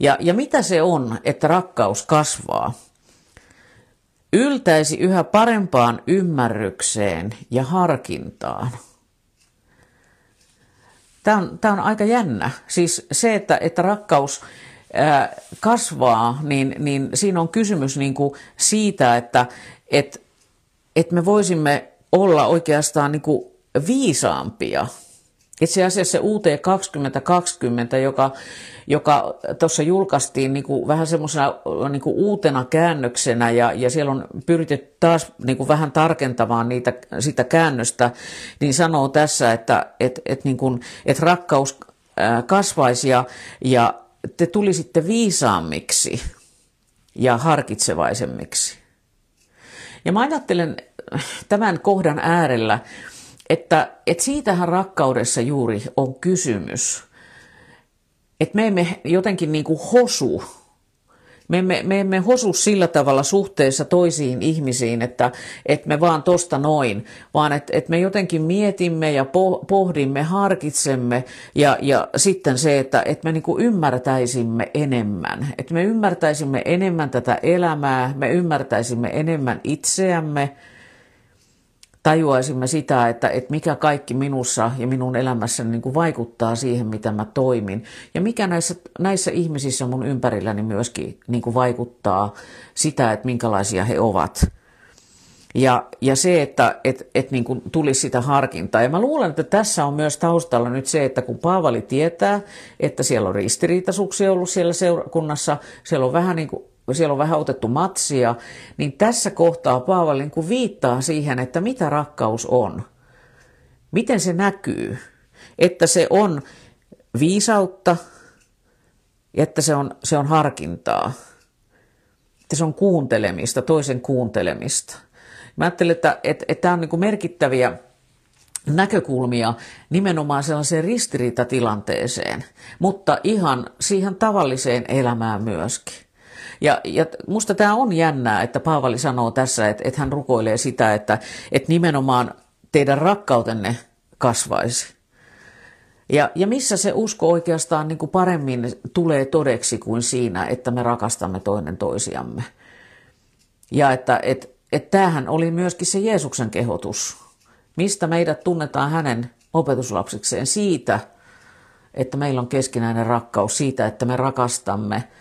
Ja, ja mitä se on, että rakkaus kasvaa? Yltäisi yhä parempaan ymmärrykseen ja harkintaan. Tämä on, tämä on aika jännä. Siis se, että, että rakkaus ää, kasvaa, niin, niin siinä on kysymys niin kuin siitä, että et, et me voisimme olla oikeastaan niin kuin viisaampia. Itse asiassa se UT 2020, joka, joka tuossa julkaistiin niin kuin vähän semmoisena niin kuin uutena käännöksenä ja, ja siellä on pyritetty taas niin kuin vähän tarkentamaan niitä, sitä käännöstä, niin sanoo tässä, että et, et niin kuin, et rakkaus kasvaisi ja, ja te tulisitte viisaammiksi ja harkitsevaisemmiksi. Ja mä ajattelen tämän kohdan äärellä, että, että siitähän rakkaudessa juuri on kysymys. Että me emme jotenkin niin kuin hosu me emme, me emme hosu sillä tavalla suhteessa toisiin ihmisiin, että, että me vaan tosta noin, vaan että, että me jotenkin mietimme ja pohdimme, harkitsemme ja, ja sitten se, että, että me niin kuin ymmärtäisimme enemmän. Että me ymmärtäisimme enemmän tätä elämää, me ymmärtäisimme enemmän itseämme, tajuaisimme sitä, että, että mikä kaikki minussa ja minun elämässäni niin kuin vaikuttaa siihen, mitä mä toimin. Ja mikä näissä, näissä ihmisissä mun ympärilläni myöskin niin kuin vaikuttaa sitä, että minkälaisia he ovat. Ja, ja se, että et, et niin kuin tulisi sitä harkintaa. Ja mä luulen, että tässä on myös taustalla nyt se, että kun Paavali tietää, että siellä on ristiriitaisuuksia ollut siellä seurakunnassa, siellä on vähän niin kuin siellä on vähän otettu matsia, niin tässä kohtaa Paavali niin kuin viittaa siihen, että mitä rakkaus on. Miten se näkyy? Että se on viisautta, että se on, se on harkintaa, että se on kuuntelemista, toisen kuuntelemista. Mä ajattelen, että, että, että tämä on niin merkittäviä näkökulmia nimenomaan sellaiseen ristiriitatilanteeseen, mutta ihan siihen tavalliseen elämään myöskin. Ja, ja musta tämä on jännää, että Paavali sanoo tässä, että, että hän rukoilee sitä, että, että nimenomaan teidän rakkautenne kasvaisi. Ja, ja missä se usko oikeastaan niin kuin paremmin tulee todeksi kuin siinä, että me rakastamme toinen toisiamme. Ja että et, et tämähän oli myöskin se Jeesuksen kehotus. Mistä meidät tunnetaan hänen opetuslapsikseen? Siitä, että meillä on keskinäinen rakkaus, siitä, että me rakastamme –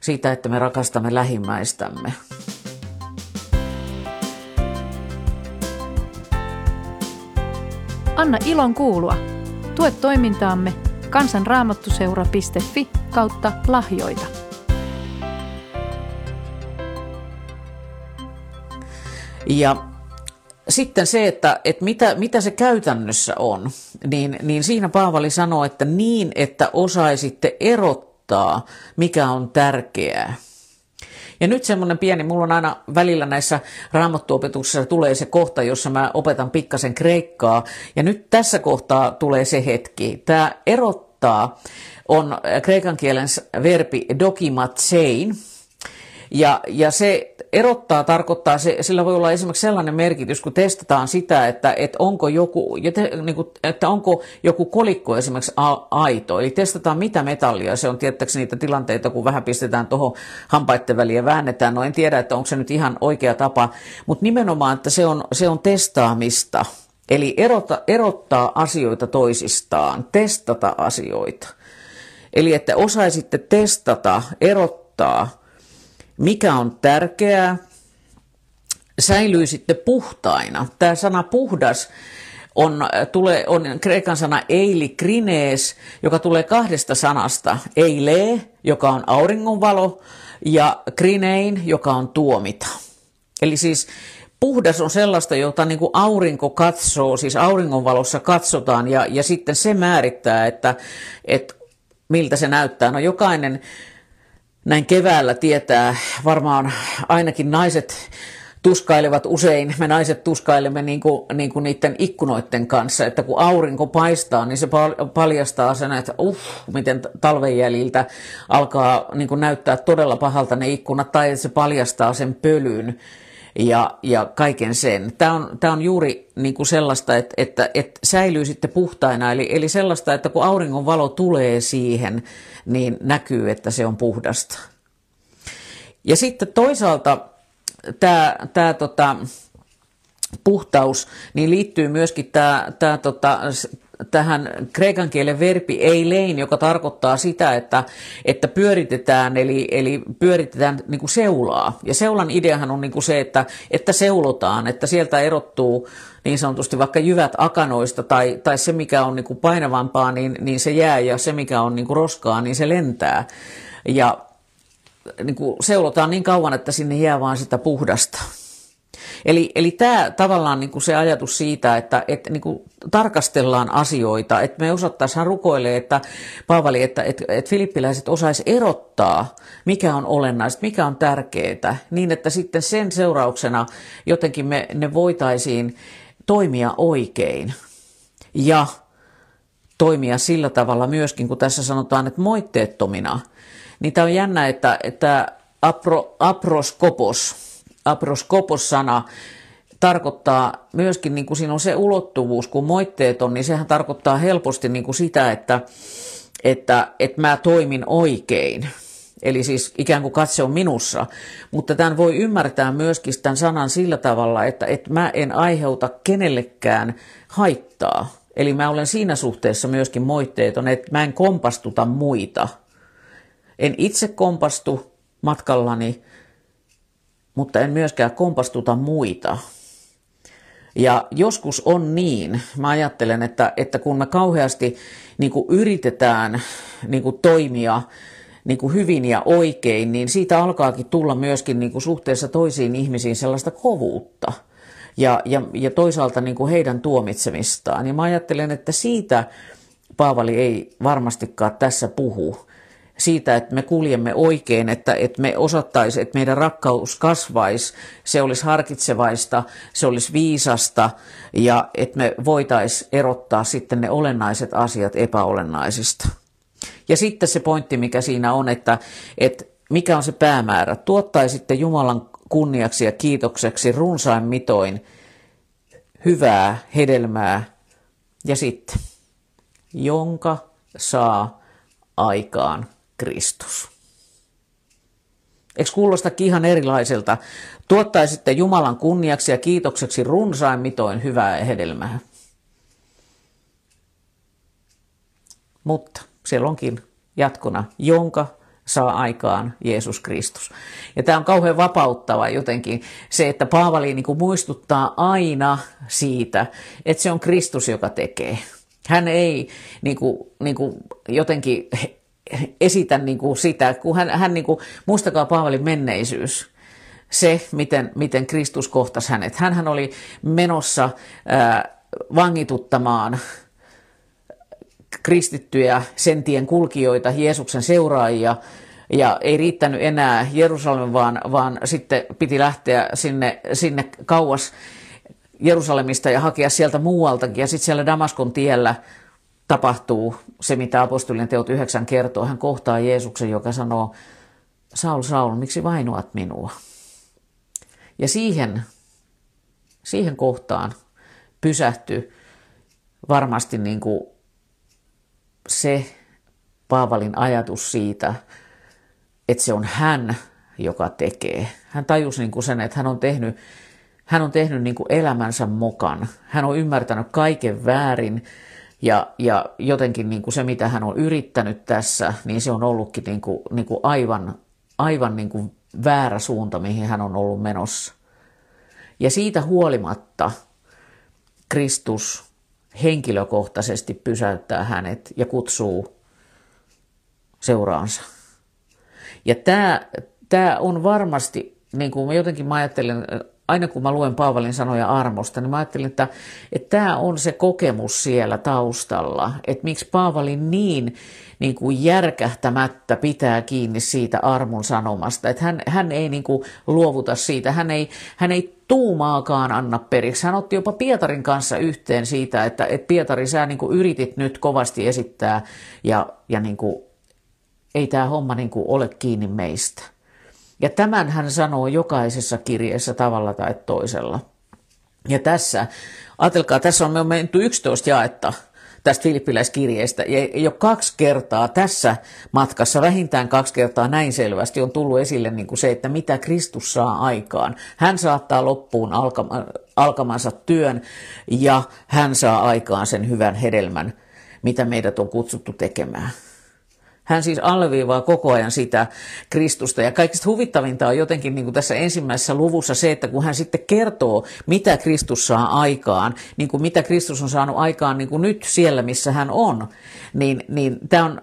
siitä, että me rakastamme lähimmäistämme. Anna ilon kuulua. Tue toimintaamme kansanraamattuseura.fi kautta lahjoita. Ja sitten se, että, että mitä, mitä se käytännössä on, niin, niin siinä Paavali sanoo, että niin, että osaisitte erottaa muuttaa, mikä on tärkeää. Ja nyt semmoinen pieni, mulla on aina välillä näissä raamattuopetuksissa tulee se kohta, jossa mä opetan pikkasen kreikkaa. Ja nyt tässä kohtaa tulee se hetki. Tämä erottaa on kreikan kielen verbi dokimatsein. Ja, ja se erottaa tarkoittaa, se, sillä voi olla esimerkiksi sellainen merkitys, kun testataan sitä, että, että, onko, joku, niin että onko joku kolikko esimerkiksi aito. Eli testataan mitä metallia, se on tiettäksi niitä tilanteita, kun vähän pistetään tuohon hampaiden väliin ja väännetään. No en tiedä, että onko se nyt ihan oikea tapa, mutta nimenomaan, että se on, se on testaamista. Eli erota, erottaa asioita toisistaan, testata asioita. Eli että osaisitte testata, erottaa, mikä on tärkeää, säilyisitte puhtaina. Tämä sana puhdas on, tulee, on kreikan sana eili krinees, joka tulee kahdesta sanasta. Eile, joka on auringonvalo, ja krinein, joka on tuomita. Eli siis puhdas on sellaista, jota niin kuin aurinko katsoo, siis auringonvalossa katsotaan, ja, ja sitten se määrittää, että, että miltä se näyttää. No jokainen näin keväällä tietää, varmaan ainakin naiset tuskailevat usein, me naiset tuskailemme niin kuin, niin kuin niiden ikkunoiden kanssa, että kun aurinko paistaa, niin se paljastaa sen, että uh, miten talven jäljiltä alkaa niin kuin näyttää todella pahalta ne ikkunat, tai että se paljastaa sen pölyn. Ja, ja kaiken sen. Tämä on, tämä on juuri niin kuin sellaista, että, että, että säilyy sitten puhtaina, eli, eli sellaista, että kun auringon valo tulee siihen, niin näkyy, että se on puhdasta. Ja sitten toisaalta tämä, tämä tota, puhtaus, niin liittyy myöskin tämä, tämä tota, tähän kreikan kielen verbi eilein, joka tarkoittaa sitä, että, että pyöritetään, eli, eli pyöritetään niin kuin seulaa. Ja seulan ideahan on niin kuin se, että, että seulotaan, että sieltä erottuu niin sanotusti vaikka jyvät akanoista tai, tai se, mikä on niin kuin painavampaa, niin, niin se jää ja se, mikä on niin kuin roskaa, niin se lentää. Ja niin kuin seulotaan niin kauan, että sinne jää vaan sitä puhdasta. Eli, eli tämä tavallaan niin kuin se ajatus siitä, että, että niin kuin tarkastellaan asioita, että me osattaisiin rukoille, että Paavali, että, että, että filippiläiset osais erottaa, mikä on olennaista, mikä on tärkeää, niin että sitten sen seurauksena jotenkin me ne voitaisiin toimia oikein. Ja toimia sillä tavalla myöskin, kun tässä sanotaan, että moitteettomina, niin tämä on jännä, että, että apro, aproskopos, aproskopos-sana tarkoittaa myöskin, niin kuin siinä on se ulottuvuus, kun moitteet on, niin sehän tarkoittaa helposti niin kuin sitä, että, että, että mä toimin oikein. Eli siis ikään kuin katse on minussa. Mutta tämän voi ymmärtää myöskin tämän sanan sillä tavalla, että, että mä en aiheuta kenellekään haittaa. Eli mä olen siinä suhteessa myöskin moitteeton, että mä en kompastuta muita. En itse kompastu matkallani, mutta en myöskään kompastuta muita. Ja joskus on niin, mä ajattelen, että, että kun me kauheasti niin kuin yritetään niin kuin toimia niin kuin hyvin ja oikein, niin siitä alkaakin tulla myöskin niin kuin suhteessa toisiin ihmisiin sellaista kovuutta ja, ja, ja toisaalta niin kuin heidän tuomitsemistaan. Ja mä ajattelen, että siitä Paavali ei varmastikaan tässä puhu, siitä, että me kuljemme oikein, että, että me osattaisi, että meidän rakkaus kasvaisi, se olisi harkitsevaista, se olisi viisasta ja että me voitaisiin erottaa sitten ne olennaiset asiat epäolennaisista. Ja sitten se pointti, mikä siinä on, että, että mikä on se päämäärä. Tuottaisitte Jumalan kunniaksi ja kiitokseksi runsain mitoin hyvää hedelmää ja sitten, jonka saa aikaan Kristus. Eikö kuulostakin ihan erilaiselta? Tuottaisitte Jumalan kunniaksi ja kiitokseksi runsain mitoin hyvää hedelmää. Mutta siellä onkin jatkona, jonka saa aikaan Jeesus Kristus. Ja tämä on kauhean vapauttava jotenkin se, että Paavali niin kuin muistuttaa aina siitä, että se on Kristus, joka tekee. Hän ei niin kuin, niin kuin jotenkin esitä niin kuin sitä, kun hän, hän niin kuin, muistakaa Paavalin menneisyys, se, miten, miten Kristus kohtasi hänet. Hänhän oli menossa ää, vangituttamaan kristittyjä sentien kulkijoita, Jeesuksen seuraajia, ja ei riittänyt enää Jerusalem, vaan, vaan sitten piti lähteä sinne, sinne kauas Jerusalemista ja hakea sieltä muualtakin. Ja sitten siellä Damaskon tiellä tapahtuu se, mitä apostolien teot yhdeksän kertoo. Hän kohtaa Jeesuksen, joka sanoo, Saul, Saul, miksi vainoat minua? Ja siihen, siihen kohtaan pysähtyy varmasti niin kuin se Paavalin ajatus siitä, että se on hän, joka tekee. Hän tajusi niin kuin sen, että hän on tehnyt, hän on tehnyt niin kuin elämänsä mukaan. Hän on ymmärtänyt kaiken väärin ja, ja jotenkin niin kuin se, mitä hän on yrittänyt tässä, niin se on ollutkin niin kuin, niin kuin aivan, aivan niin kuin väärä suunta, mihin hän on ollut menossa. Ja siitä huolimatta Kristus henkilökohtaisesti pysäyttää hänet ja kutsuu seuraansa. Ja tämä, tämä on varmasti, niin kuin mä jotenkin ajattelen, aina kun mä luen Paavalin sanoja armosta, niin mä ajattelin, että, että tämä on se kokemus siellä taustalla, että miksi Paavali niin, niin kuin järkähtämättä pitää kiinni siitä armon sanomasta, että hän, hän ei niin kuin luovuta siitä, hän ei, hän ei tuumaakaan anna periksi. Hän otti jopa Pietarin kanssa yhteen siitä, että, että Pietari, sä niin kuin yritit nyt kovasti esittää ja, ja niin kuin, ei tämä homma niin kuin ole kiinni meistä. Ja tämän hän sanoo jokaisessa kirjeessä tavalla tai toisella. Ja tässä, ajatelkaa, tässä on me menty 11 jaetta tästä filippiläiskirjeestä. Ja jo kaksi kertaa tässä matkassa, vähintään kaksi kertaa näin selvästi on tullut esille niin kuin se, että mitä Kristus saa aikaan. Hän saattaa loppuun alkamansa työn ja hän saa aikaan sen hyvän hedelmän, mitä meidät on kutsuttu tekemään. Hän siis alleviivaa koko ajan sitä Kristusta. Ja kaikista huvittavinta on jotenkin niin kuin tässä ensimmäisessä luvussa se, että kun hän sitten kertoo, mitä Kristus saa aikaan, niin kuin mitä Kristus on saanut aikaan niin kuin nyt siellä, missä hän on, niin, niin tämä on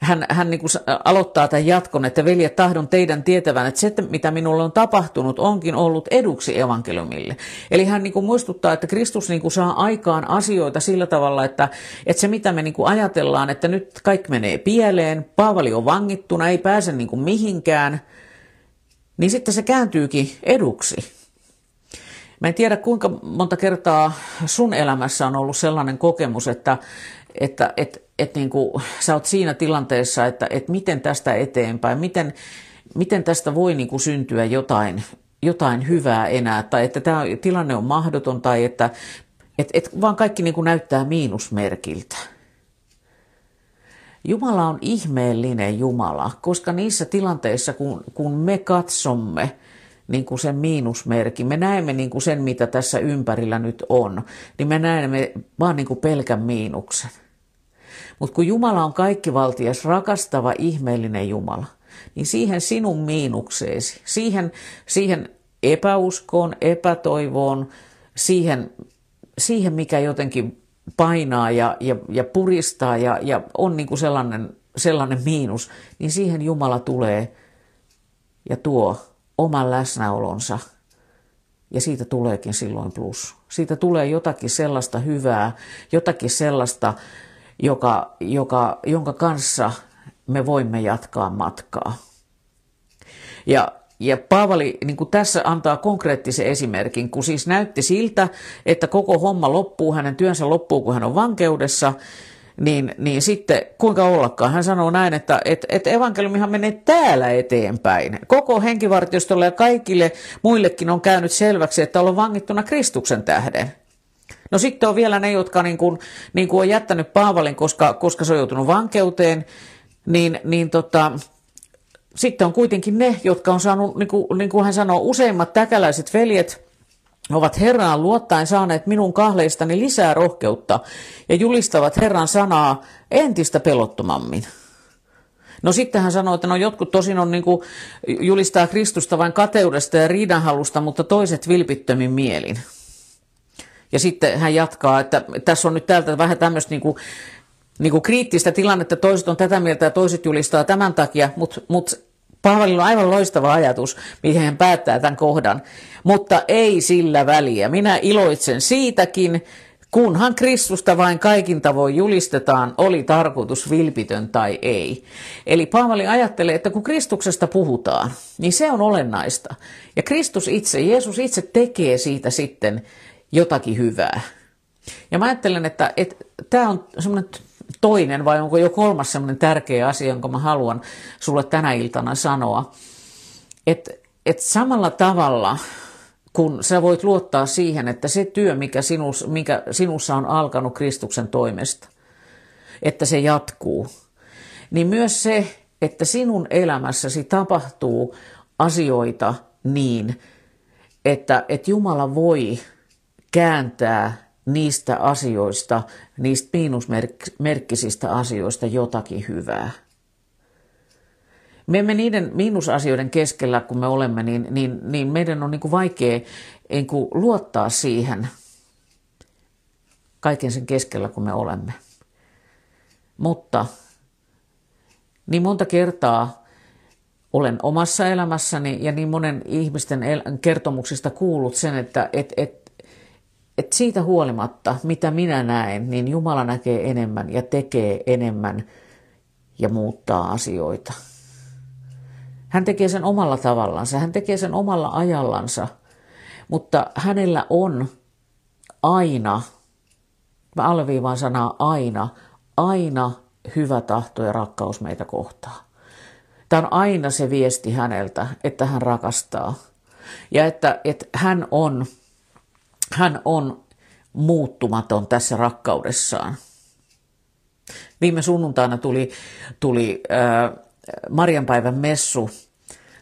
hän, hän niin kuin aloittaa tämän jatkon, että veljet tahdon teidän tietävän, että se, mitä minulle on tapahtunut, onkin ollut eduksi evankeliumille. Eli hän niin kuin muistuttaa, että Kristus niin kuin saa aikaan asioita sillä tavalla, että, että se mitä me niin kuin ajatellaan, että nyt kaikki menee pieleen, Paavali on vangittuna, ei pääse niin kuin mihinkään, niin sitten se kääntyykin eduksi. Mä en tiedä kuinka monta kertaa sun elämässä on ollut sellainen kokemus, että, että, että että niin kuin, sä oot siinä tilanteessa, että, että miten tästä eteenpäin, miten, miten tästä voi niin kuin syntyä jotain, jotain hyvää enää, tai että tämä tilanne on mahdoton, tai että et, et vaan kaikki niin kuin näyttää miinusmerkiltä. Jumala on ihmeellinen Jumala, koska niissä tilanteissa, kun, kun me katsomme niin kuin sen miinusmerkin, me näemme niin kuin sen, mitä tässä ympärillä nyt on, niin me näemme vaan niin kuin pelkän miinuksen. Mutta kun Jumala on kaikkivaltias, rakastava, ihmeellinen Jumala, niin siihen sinun miinukseesi, siihen, siihen epäuskoon, epätoivoon, siihen, siihen mikä jotenkin painaa ja, ja, ja puristaa ja, ja on niin kuin sellainen, sellainen miinus, niin siihen Jumala tulee ja tuo oman läsnäolonsa ja siitä tuleekin silloin plus. Siitä tulee jotakin sellaista hyvää, jotakin sellaista, joka, joka, jonka kanssa me voimme jatkaa matkaa. Ja, ja Paavali niin kuin tässä antaa konkreettisen esimerkin, kun siis näytti siltä, että koko homma loppuu, hänen työnsä loppuu, kun hän on vankeudessa, niin, niin sitten kuinka ollakaan. Hän sanoo näin, että et, et evankeliumihan menee täällä eteenpäin. Koko henkivartiostolle ja kaikille muillekin on käynyt selväksi, että ollaan vangittuna Kristuksen tähden. No sitten on vielä ne, jotka niin kuin, niin kuin on jättänyt Paavalin, koska, koska se on joutunut vankeuteen, niin, niin tota, sitten on kuitenkin ne, jotka on saanut, niin kuin, niin kuin hän sanoo, useimmat täkäläiset veljet, ovat Herraan luottaen saaneet minun kahleistani lisää rohkeutta ja julistavat Herran sanaa entistä pelottomammin. No sitten hän sanoi, että no jotkut tosin on niin kuin, julistaa Kristusta vain kateudesta ja riidanhalusta, mutta toiset vilpittömin mielin. Ja sitten hän jatkaa, että tässä on nyt täältä vähän tämmöistä niin kuin, niin kuin kriittistä tilannetta, toiset on tätä mieltä ja toiset julistaa tämän takia, mutta mut Paavalilla on aivan loistava ajatus, miten hän päättää tämän kohdan, mutta ei sillä väliä. Minä iloitsen siitäkin, kunhan Kristusta vain kaikin tavoin julistetaan, oli tarkoitus vilpitön tai ei. Eli Paavali ajattelee, että kun Kristuksesta puhutaan, niin se on olennaista. Ja Kristus itse, Jeesus itse tekee siitä sitten jotakin hyvää. Ja mä ajattelen, että, että tämä on semmoinen toinen vai onko jo kolmas semmoinen tärkeä asia, jonka mä haluan sulle tänä iltana sanoa. Että et samalla tavalla, kun sä voit luottaa siihen, että se työ, mikä, sinus, mikä sinussa on alkanut Kristuksen toimesta, että se jatkuu, niin myös se, että sinun elämässäsi tapahtuu asioita niin, että, että Jumala voi kääntää niistä asioista, niistä miinusmerkkisistä asioista jotakin hyvää. Me emme niiden miinusasioiden keskellä, kun me olemme, niin, niin, niin meidän on niin kuin vaikea niin kuin luottaa siihen kaiken sen keskellä, kun me olemme. Mutta niin monta kertaa olen omassa elämässäni ja niin monen ihmisten kertomuksista kuullut sen, että et, et, et siitä huolimatta, mitä minä näen, niin Jumala näkee enemmän ja tekee enemmän ja muuttaa asioita. Hän tekee sen omalla tavallansa, hän tekee sen omalla ajallansa, mutta hänellä on aina, mä alleviivaan sanaa aina, aina hyvä tahto ja rakkaus meitä kohtaan. Tämä on aina se viesti häneltä, että hän rakastaa. Ja että, että hän, on, hän on muuttumaton tässä rakkaudessaan. Viime sunnuntaina tuli, tuli äh, Marianpäivän messu,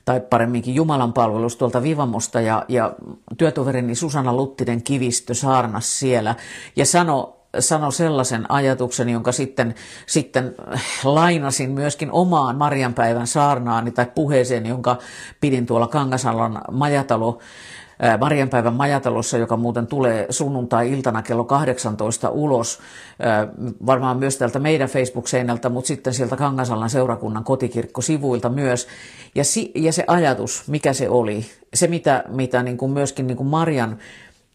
tai paremminkin Jumalan palvelus tuolta Vivamosta, ja, ja työtoverini Susanna Luttinen Kivistö saarnas siellä, ja sanoi sano sellaisen ajatuksen, jonka sitten, sitten lainasin myöskin omaan Marianpäivän saarnaani tai puheeseen, jonka pidin tuolla Kangasalan majatalo Marianpäivän majatalossa, joka muuten tulee sunnuntai-iltana kello 18 ulos, varmaan myös täältä meidän Facebook-seinältä, mutta sitten sieltä Kangasalan seurakunnan kotikirkkosivuilta myös. Ja, si, ja se ajatus, mikä se oli, se mitä, mitä niin kuin myöskin niin kuin Marian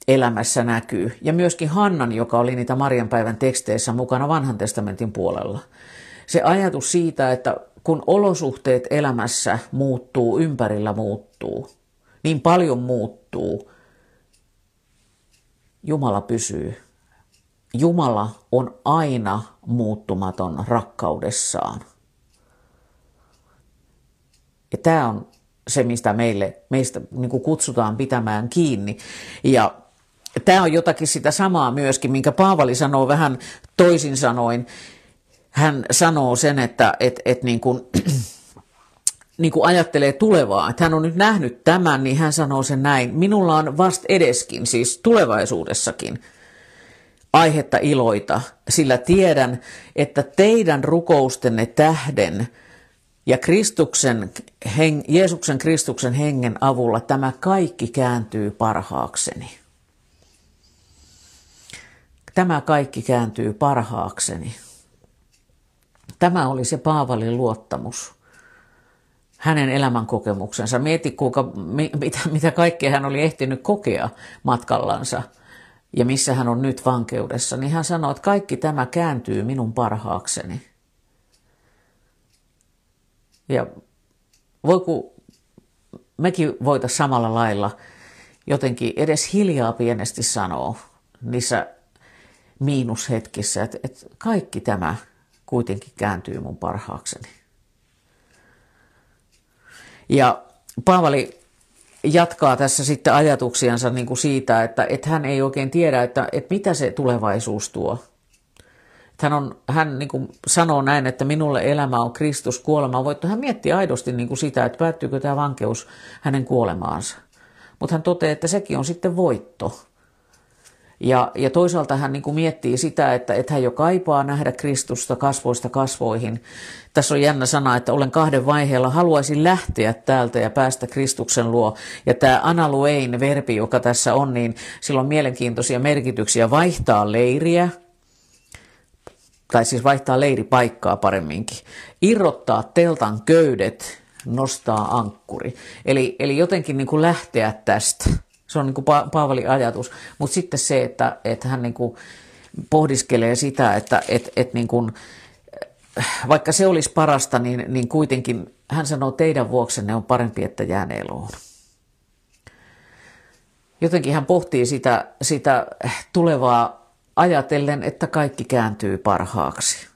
elämässä näkyy, ja myöskin Hannan, joka oli niitä Marianpäivän teksteissä mukana vanhan testamentin puolella. Se ajatus siitä, että kun olosuhteet elämässä muuttuu, ympärillä muuttuu, niin paljon muuttuu, Jumala pysyy. Jumala on aina muuttumaton rakkaudessaan. Ja tämä on se, mistä meille, meistä niin kuin kutsutaan pitämään kiinni. Ja tämä on jotakin sitä samaa myöskin, minkä Paavali sanoo vähän toisin sanoin. Hän sanoo sen, että et, et niin kuin, *clears throat* niin kuin ajattelee tulevaa, että hän on nyt nähnyt tämän, niin hän sanoo sen näin. Minulla on vast edeskin, siis tulevaisuudessakin, aihetta iloita, sillä tiedän, että teidän rukoustenne tähden ja Kristuksen, heng, Jeesuksen Kristuksen hengen avulla tämä kaikki kääntyy parhaakseni. Tämä kaikki kääntyy parhaakseni. Tämä oli se Paavalin luottamus hänen elämänkokemuksensa. Mieti, kuinka, mitä, mitä kaikkea hän oli ehtinyt kokea matkallansa ja missä hän on nyt vankeudessa, niin hän sanoi, että kaikki tämä kääntyy minun parhaakseni. Ja voi kun mekin voitaisiin samalla lailla jotenkin edes hiljaa pienesti sanoa niissä miinushetkissä, että, että kaikki tämä kuitenkin kääntyy mun parhaakseni. Ja Paavali jatkaa tässä sitten ajatuksiansa niin kuin siitä, että, että hän ei oikein tiedä, että, että mitä se tulevaisuus tuo. Hän, on, hän niin kuin sanoo näin, että minulle elämä on Kristus, kuolema Voitko Hän miettii aidosti niin kuin sitä, että päättyykö tämä vankeus hänen kuolemaansa. Mutta hän toteaa, että sekin on sitten voitto. Ja, ja toisaalta hän niin kuin miettii sitä, että, että hän jo kaipaa nähdä Kristusta kasvoista kasvoihin. Tässä on jännä sana, että olen kahden vaiheella, haluaisin lähteä täältä ja päästä Kristuksen luo. Ja tämä analuein verbi, joka tässä on, niin sillä on mielenkiintoisia merkityksiä. Vaihtaa leiriä, tai siis vaihtaa leiripaikkaa paremminkin. Irrottaa teltan köydet, nostaa ankkuri. Eli, eli jotenkin niin kuin lähteä tästä se on niin kuin pa- Paavalin ajatus. Mutta sitten se, että, että hän niin kuin pohdiskelee sitä, että että että niin kuin, vaikka se olisi parasta, niin, niin kuitenkin hän sanoo, teidän vuoksenne on parempi, että jään eloon. Jotenkin hän pohtii sitä, sitä tulevaa ajatellen, että kaikki kääntyy parhaaksi.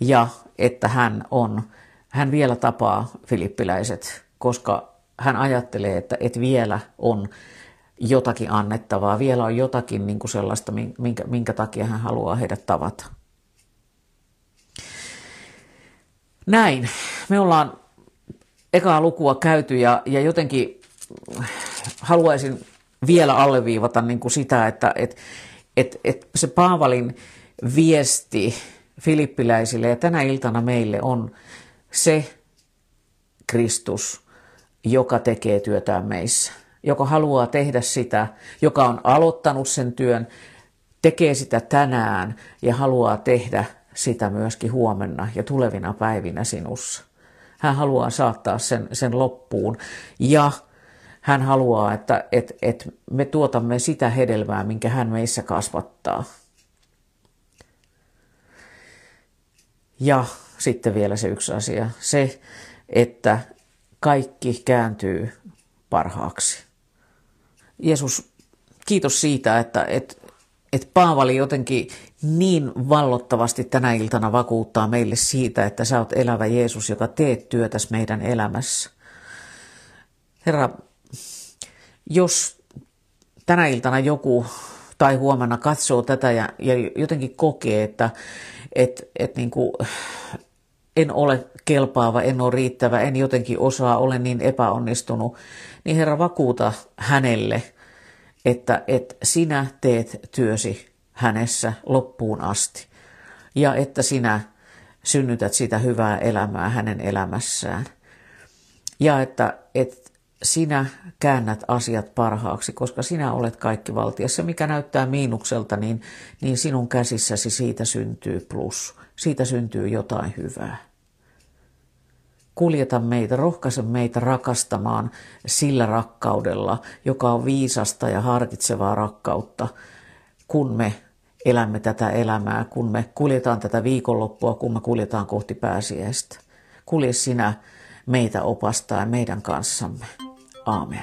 Ja että hän on, hän vielä tapaa filippiläiset, koska hän ajattelee, että, että vielä on jotakin annettavaa, vielä on jotakin niin kuin sellaista, minkä, minkä takia hän haluaa heidät tavata. Näin. Me ollaan ekaa lukua käyty ja, ja jotenkin haluaisin vielä alleviivata niin kuin sitä, että et, et, et se Paavalin viesti filippiläisille ja tänä iltana meille on se Kristus, joka tekee työtään meissä joka haluaa tehdä sitä, joka on aloittanut sen työn, tekee sitä tänään ja haluaa tehdä sitä myöskin huomenna ja tulevina päivinä sinussa. Hän haluaa saattaa sen, sen loppuun ja hän haluaa, että et, et me tuotamme sitä hedelmää, minkä hän meissä kasvattaa. Ja sitten vielä se yksi asia, se, että kaikki kääntyy parhaaksi. Jeesus, kiitos siitä, että, että, että Paavali jotenkin niin vallottavasti tänä iltana vakuuttaa meille siitä, että sä oot elävä Jeesus, joka teet työtäs meidän elämässä. Herra, jos tänä iltana joku tai huomenna katsoo tätä ja, ja jotenkin kokee, että et, et niin kuin, en ole kelpaava, en ole riittävä, en jotenkin osaa, olen niin epäonnistunut, niin Herra vakuuta hänelle, että, että sinä teet työsi hänessä loppuun asti ja että sinä synnytät sitä hyvää elämää hänen elämässään. Ja että, että sinä käännät asiat parhaaksi, koska sinä olet kaikki valtiassa. Mikä näyttää miinukselta, niin, niin sinun käsissäsi siitä syntyy plus. Siitä syntyy jotain hyvää. Kuljeta meitä, rohkaise meitä rakastamaan sillä rakkaudella, joka on viisasta ja harkitsevaa rakkautta, kun me elämme tätä elämää, kun me kuljetaan tätä viikonloppua, kun me kuljetaan kohti pääsiäistä. Kulje sinä meitä opastaa meidän kanssamme. Aamen.